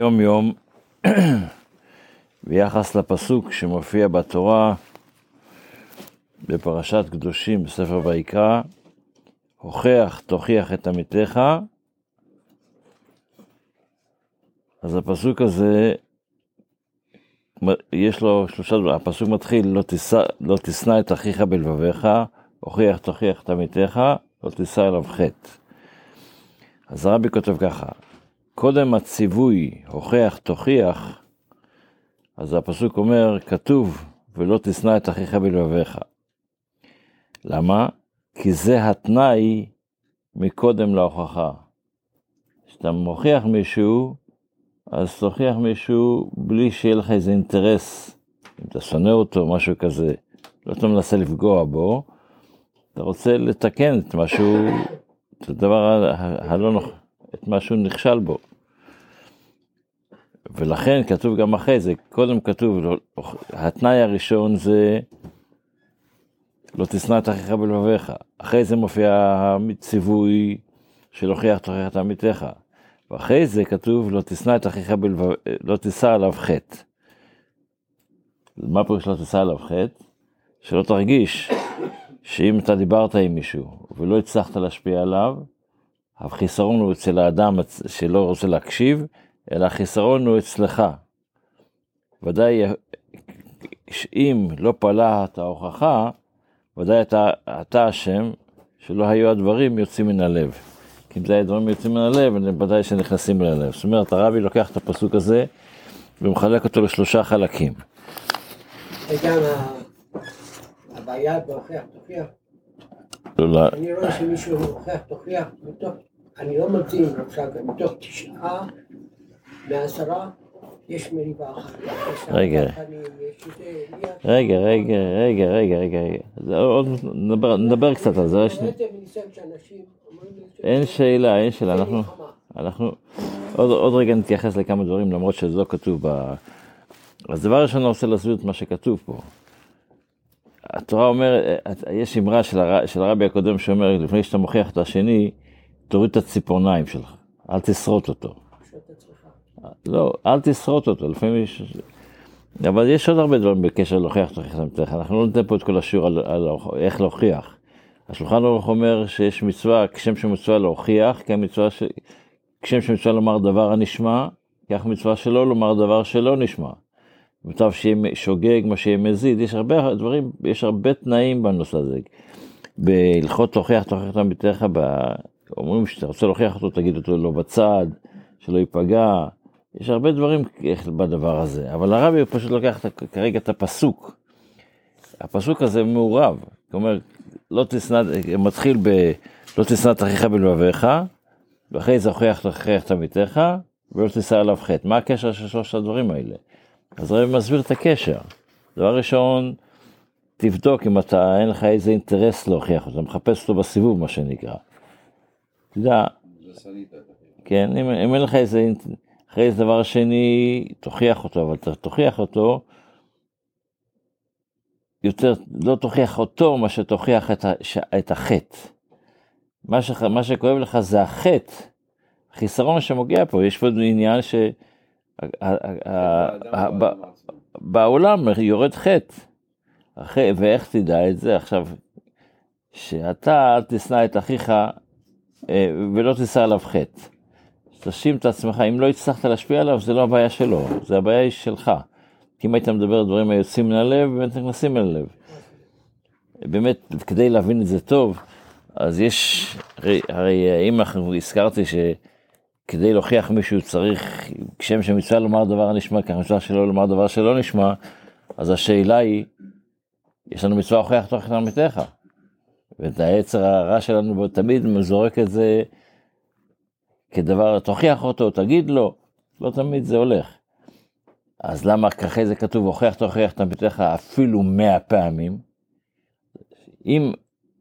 יום יום ביחס לפסוק שמופיע בתורה בפרשת קדושים בספר ויקרא, הוכח תוכיח את עמיתך, אז הפסוק הזה, יש לו שלושה דברים, הפסוק מתחיל, לא, לא תשנא את אחיך בלבביך, הוכיח תוכיח את עמיתך, לא תישא אליו חטא. אז הרבי כותב ככה, קודם הציווי הוכח תוכיח, אז הפסוק אומר, כתוב, ולא תשנא את אחיך בלבביך. למה? כי זה התנאי מקודם להוכחה. כשאתה מוכיח מישהו, אז תוכיח מישהו בלי שיהיה לך איזה אינטרס. אם אתה שונא אותו, משהו כזה, לא אתה מנסה לפגוע בו, אתה רוצה לתקן את משהו, את הדבר הלא נכון, את מה שהוא נכשל בו. ולכן כתוב גם אחרי זה, קודם כתוב, התנאי הראשון זה לא תשנא את אחיך בלבביך. אחרי זה מופיע הציווי של הוכיח תוכיח את עמיתך. ואחרי זה כתוב לא תשנא את אחיך בלבביך, לא תישא עליו חטא. מה פירוש לא תישא עליו חטא? שלא תרגיש שאם אתה דיברת עם מישהו ולא הצלחת להשפיע עליו, החיסרון הוא אצל האדם שלא רוצה להקשיב, אלא החיסרון הוא אצלך. ודאי, אם לא פעלה את ההוכחה, ודאי אתה, אתה אשם שלא היו הדברים יוצאים מן הלב. כי אם זה היה דברים יוצאים מן הלב, הם ודאי שנכנסים ללב. זאת אומרת, הרבי לוקח את הפסוק הזה ומחלק אותו לשלושה חלקים. וגם הבעיה בהוכיח תוכיח. לא, לא. אני רואה שמישהו הוכיח תוכיח, אני לא מגזים עכשיו, מתוך תשעה מעשרה יש מריבה אחת. רגע. רגע, רגע, רגע, רגע, רגע, זה עוד נדבר, קצת על זה. שני... אין שאלה, אין שאלה, אנחנו, אנחנו עוד, עוד רגע נתייחס לכמה דברים למרות שזה לא כתוב ב... אז דבר ראשון אני רוצה להסביר את מה שכתוב פה. התורה אומרת, יש אמרה של, הר... של הרבי הקודם שאומר, לפני שאתה מוכיח את השני, תוריד את הציפורניים שלך, אל תשרוט אותו. לא, אל תשרוט אותו, לפעמים יש... אבל יש עוד הרבה דברים בקשר להוכיח תוכיח את אנחנו לא ניתן פה את כל השיעור על, על איך להוכיח. השולחן ערוך אומר שיש מצווה, כשם שמצווה להוכיח, כמצווה ש... כשם שמצווה לומר דבר הנשמע, כך מצווה שלא לומר דבר שלא נשמע. מוטב שיהיה שוגג, מה שיהיה מזיד, יש הרבה דברים, יש הרבה תנאים בנושא הזה. בהלכות תוכיח תוכיח עמיתך, אומרים שאתה רוצה להוכיח אותו, תגיד אותו לא בצד, שלא ייפגע, יש הרבה דברים בדבר הזה, אבל הרבי פשוט לוקח כרגע את הפסוק. הפסוק הזה מעורב, כלומר, לא תשנא, מתחיל ב... לא תשנא את אחיך בלבביך, ואחרי זה הוכיח תוכיח את עמיתך, ולא תישא עליו חטא. מה הקשר של שלושת הדברים האלה? אז הרבי מסביר את הקשר. דבר ראשון, תבדוק אם אתה, אין לך איזה אינטרס להוכיח אותו, מחפש אותו בסיבוב, מה שנקרא. אתה יודע, כן, אם, אם אין לך איזה. אחרי זה דבר שני, תוכיח אותו, אבל אתה תוכיח אותו, יותר, לא תוכיח אותו, מה שתוכיח את, ש, את החטא. מה, ש, מה שכואב לך זה החטא, החיסרון שמוגיע פה, יש פה עניין ש... בעולם יורד חטא. ואיך תדע את זה עכשיו? שאתה אל תשנא את אחיך ולא תישא עליו חטא. תשים את עצמך, אם לא הצלחת להשפיע עליו, זה לא הבעיה שלו, זה הבעיה היא שלך. כי אם היית מדבר על דברים היוצאים מן הלב, באמת נכנסים אל הלב. באמת, כדי להבין את זה טוב, אז יש, הרי, אם אנחנו הזכרתי שכדי להוכיח מישהו צריך, כשם שמצווה לומר דבר הנשמע, כך מצווה שלא לומר דבר שלא נשמע, אז השאלה היא, יש לנו מצווה להוכיח תוך את עמיתך. ואת העצר הרע שלנו תמיד זורק את זה כדבר, תוכיח אותו, תגיד לו, לא תמיד זה הולך. אז למה אחרי זה כתוב, הוכיח תוכיח את עמיתך אפילו מאה פעמים? אם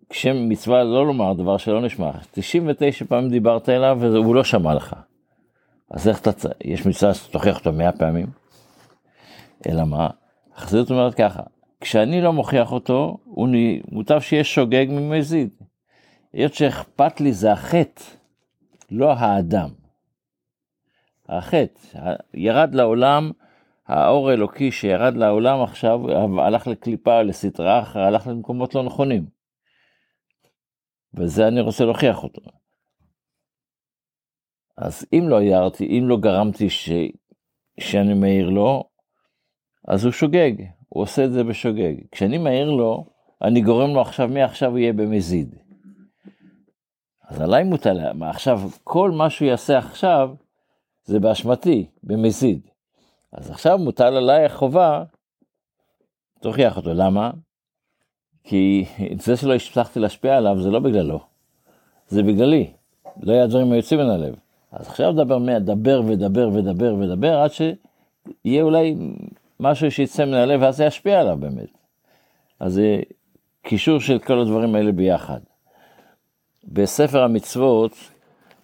כשם מצווה לא לומר דבר שלא נשמע, 99 פעמים דיברת אליו והוא לא שמע לך. אז איך אתה, יש מצווה שתוכיח אותו מאה פעמים? אלא מה? החסידות אומרת ככה, כשאני לא מוכיח אותו, הוא מוטב שיהיה שוגג ממזיד. היות שאכפת לי זה החטא. לא האדם. החטא, ירד לעולם, האור האלוקי שירד לעולם עכשיו, הלך לקליפה, לסטרה, הלך למקומות לא נכונים. וזה אני רוצה להוכיח אותו. אז אם לא הערתי, אם לא גרמתי ש... שאני מעיר לו, אז הוא שוגג, הוא עושה את זה בשוגג. כשאני מעיר לו, אני גורם לו עכשיו, מעכשיו יהיה במזיד. אז עליי מוטל, עכשיו, כל מה שהוא יעשה עכשיו, זה באשמתי, במזיד. אז עכשיו מוטל עליי החובה, תוכיח אותו. למה? כי זה שלא הצלחתי להשפיע עליו, זה לא בגללו, זה בגללי. לא היה דברים היוצאים מן הלב. אז עכשיו דבר, דבר ודבר ודבר ודבר, עד שיהיה אולי משהו שיצא מן הלב, ואז זה ישפיע עליו באמת. אז זה קישור של כל הדברים האלה ביחד. בספר המצוות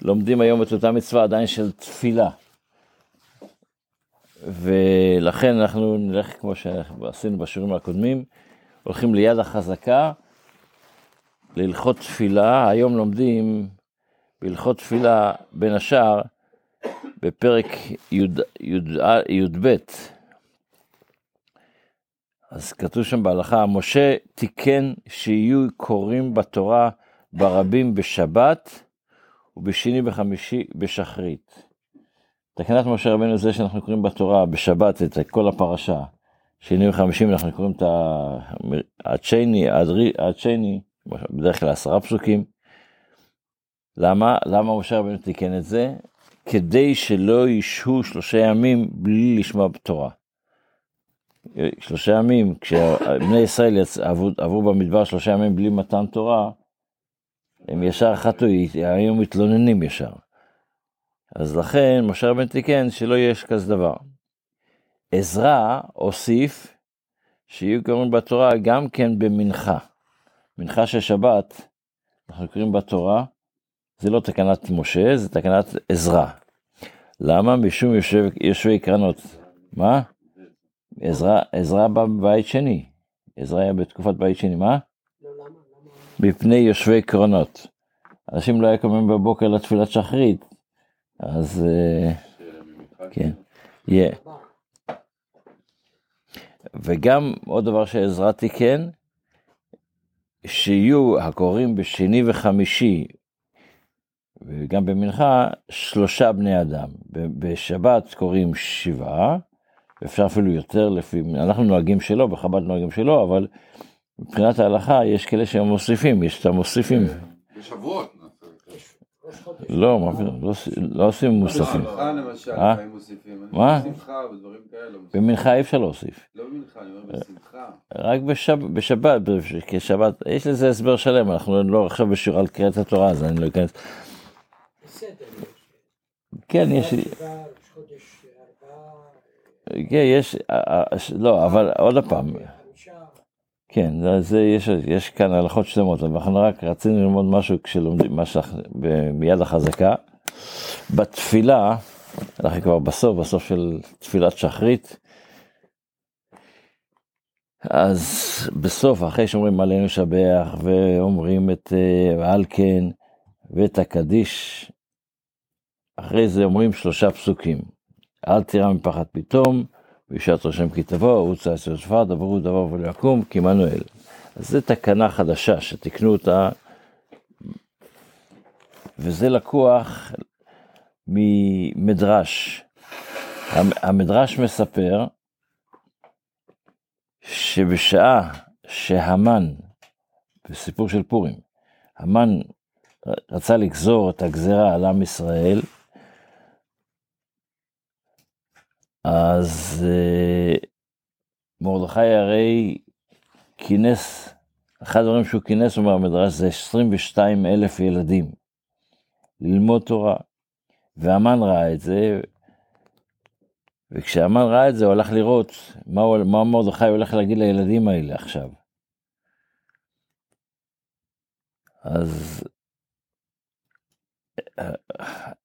לומדים היום את אותה מצווה עדיין של תפילה. ולכן אנחנו נלך כמו שעשינו בשיעורים הקודמים, הולכים ליד החזקה, להלכות תפילה, היום לומדים בהלכות תפילה בין השאר בפרק י"ב. אז כתוב שם בהלכה, משה תיקן שיהיו קוראים בתורה ברבים בשבת ובשני וחמישי בשחרית. תקנת משה רבנו זה שאנחנו קוראים בתורה בשבת את כל הפרשה, שני וחמישים אנחנו קוראים את הצ'ייני, הצ'ייני, בדרך כלל עשרה פסוקים. למה? למה משה רבנו תיקן את זה? כדי שלא ישהו שלושה ימים בלי לשמוע בתורה. שלושה ימים, כשבני ישראל עברו, עברו במדבר שלושה ימים בלי מתן תורה, הם ישר חטאו, היו מתלוננים ישר. אז לכן משה רבן תיקן שלא יש כזה דבר. עזרא הוסיף שיהיו קוראים בתורה גם כן במנחה. מנחה של שבת, אנחנו קוראים בתורה, זה לא תקנת משה, זה תקנת עזרא. למה? משום יושב, יושבי קרנות. מה? עזרא, עזרא בא בבית שני. עזרא היה בתקופת בית שני, מה? מפני יושבי קרנות. אנשים לא היו קמים בבוקר לתפילת שחרית, אז אה, כן, יהיה. וגם עוד דבר שעזרא תיקן, שיהיו הקוראים בשני וחמישי וגם במנחה שלושה בני אדם. בשבת קוראים שבעה, אפשר אפילו יותר לפי, אנחנו נוהגים שלא, בחב"ד נוהגים שלא, אבל מבחינת ההלכה יש כאלה שהם מוסיפים, יש את המוסיפים. בשבועות. לא, מה פתאום, לא, לא עושים מוספים. במנחה למשל, אה? לפעמים מוסיפים. מה? בשמחה ודברים כאלה. במנחה אי אפשר להוסיף. לא במנחה, אני אומר בשמחה. רק בשב, בשבת, כשבת, יש לזה הסבר שלם, אנחנו לא עכשיו בשיעור על קריאת התורה, אז אני לא אכנס. בסדר. כן, יש, ארבעה, כן, יש, אה, אה, לא, אבל עוד פעם. כן, זה, יש, יש כאן הלכות שלמות, אבל אנחנו רק רצינו ללמוד משהו כשלומדים, שאנחנו, מיד החזקה. בתפילה, אנחנו כבר בסוף, בסוף של תפילת שחרית, אז בסוף, אחרי שאומרים עלינו לשבח, ואומרים את אה, על כן, ואת הקדיש, אחרי זה אומרים שלושה פסוקים. אל תירא מפחד פתאום, וישעת רשם כי תבוא, ערוץ עשר שפר, דברו דבר ולא יקום, כי עמנואל. אז זו תקנה חדשה שתיקנו אותה, וזה לקוח ממדרש. המ- המדרש מספר שבשעה שהמן, בסיפור של פורים, המן רצה לגזור את הגזרה על עם ישראל, אז אה, מרדכי הרי כינס, אחד הדברים שהוא כינס, אומר המדרש, זה 22 אלף ילדים ללמוד תורה. והמן ראה את זה, וכשהמן ראה את זה, הוא הלך לראות מה, מה מרדכי הולך להגיד לילדים האלה עכשיו. אז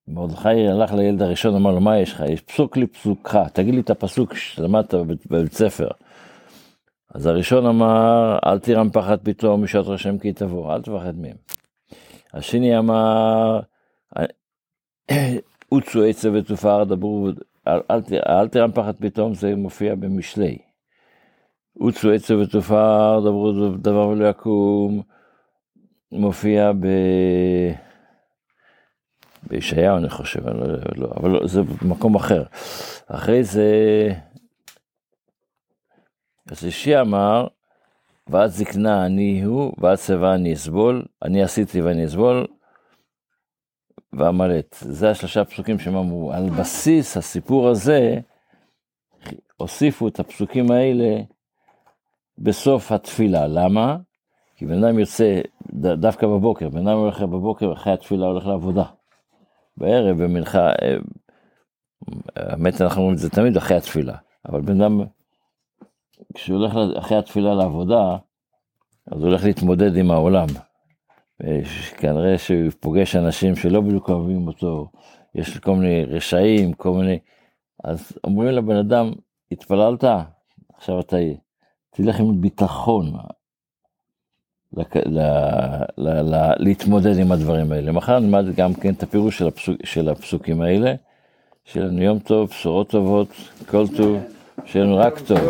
מרדכי הלך לילד הראשון, אמר לו, מה יש לך? יש פסוק לי פסוקך, תגיד לי את הפסוק שלמדת בבית ספר. אז הראשון אמר, אל תירא מפחד פתאום משעת רשם כי תבוא, אל תפחד מהם. השני אמר, עוצו עצה ותופר דברו, אל, אל, אל תרם פחד פתאום, זה מופיע במשלי. עוצו עצה ותופר דברו דבר ולא יקום, מופיע ב... בישעיהו אני חושב, אני לא, לא, אבל לא, זה במקום אחר. אחרי זה, אז ישי אמר, ועד זקנה אני הוא, ועד שיבה אני אסבול, אני עשיתי ואני אסבול, ועמלת. זה השלושה פסוקים שהם אמרו. על בסיס הסיפור הזה, הוסיפו את הפסוקים האלה בסוף התפילה. למה? כי בן אדם יוצא דווקא בבוקר, בן אדם הולך בבוקר, אחרי התפילה הולך לעבודה. בערב, במנחה, אה, האמת אנחנו אומרים את זה תמיד אחרי התפילה, אבל בן אדם, כשהוא הולך אחרי התפילה לעבודה, אז הוא הולך להתמודד עם העולם. אה, כנראה שהוא פוגש אנשים שלא בדיוק אוהבים אותו, יש כל מיני רשעים, כל מיני... אז אומרים לבן אדם, התפללת? עכשיו אתה תלך עם ביטחון להתמודד עם הדברים האלה. מחר נלמד גם כן את הפירוש של, הפסוק... של הפסוקים האלה. שיהיה לנו יום טוב, בשורות טובות, כל טוב, שיהיה לנו רק טוב.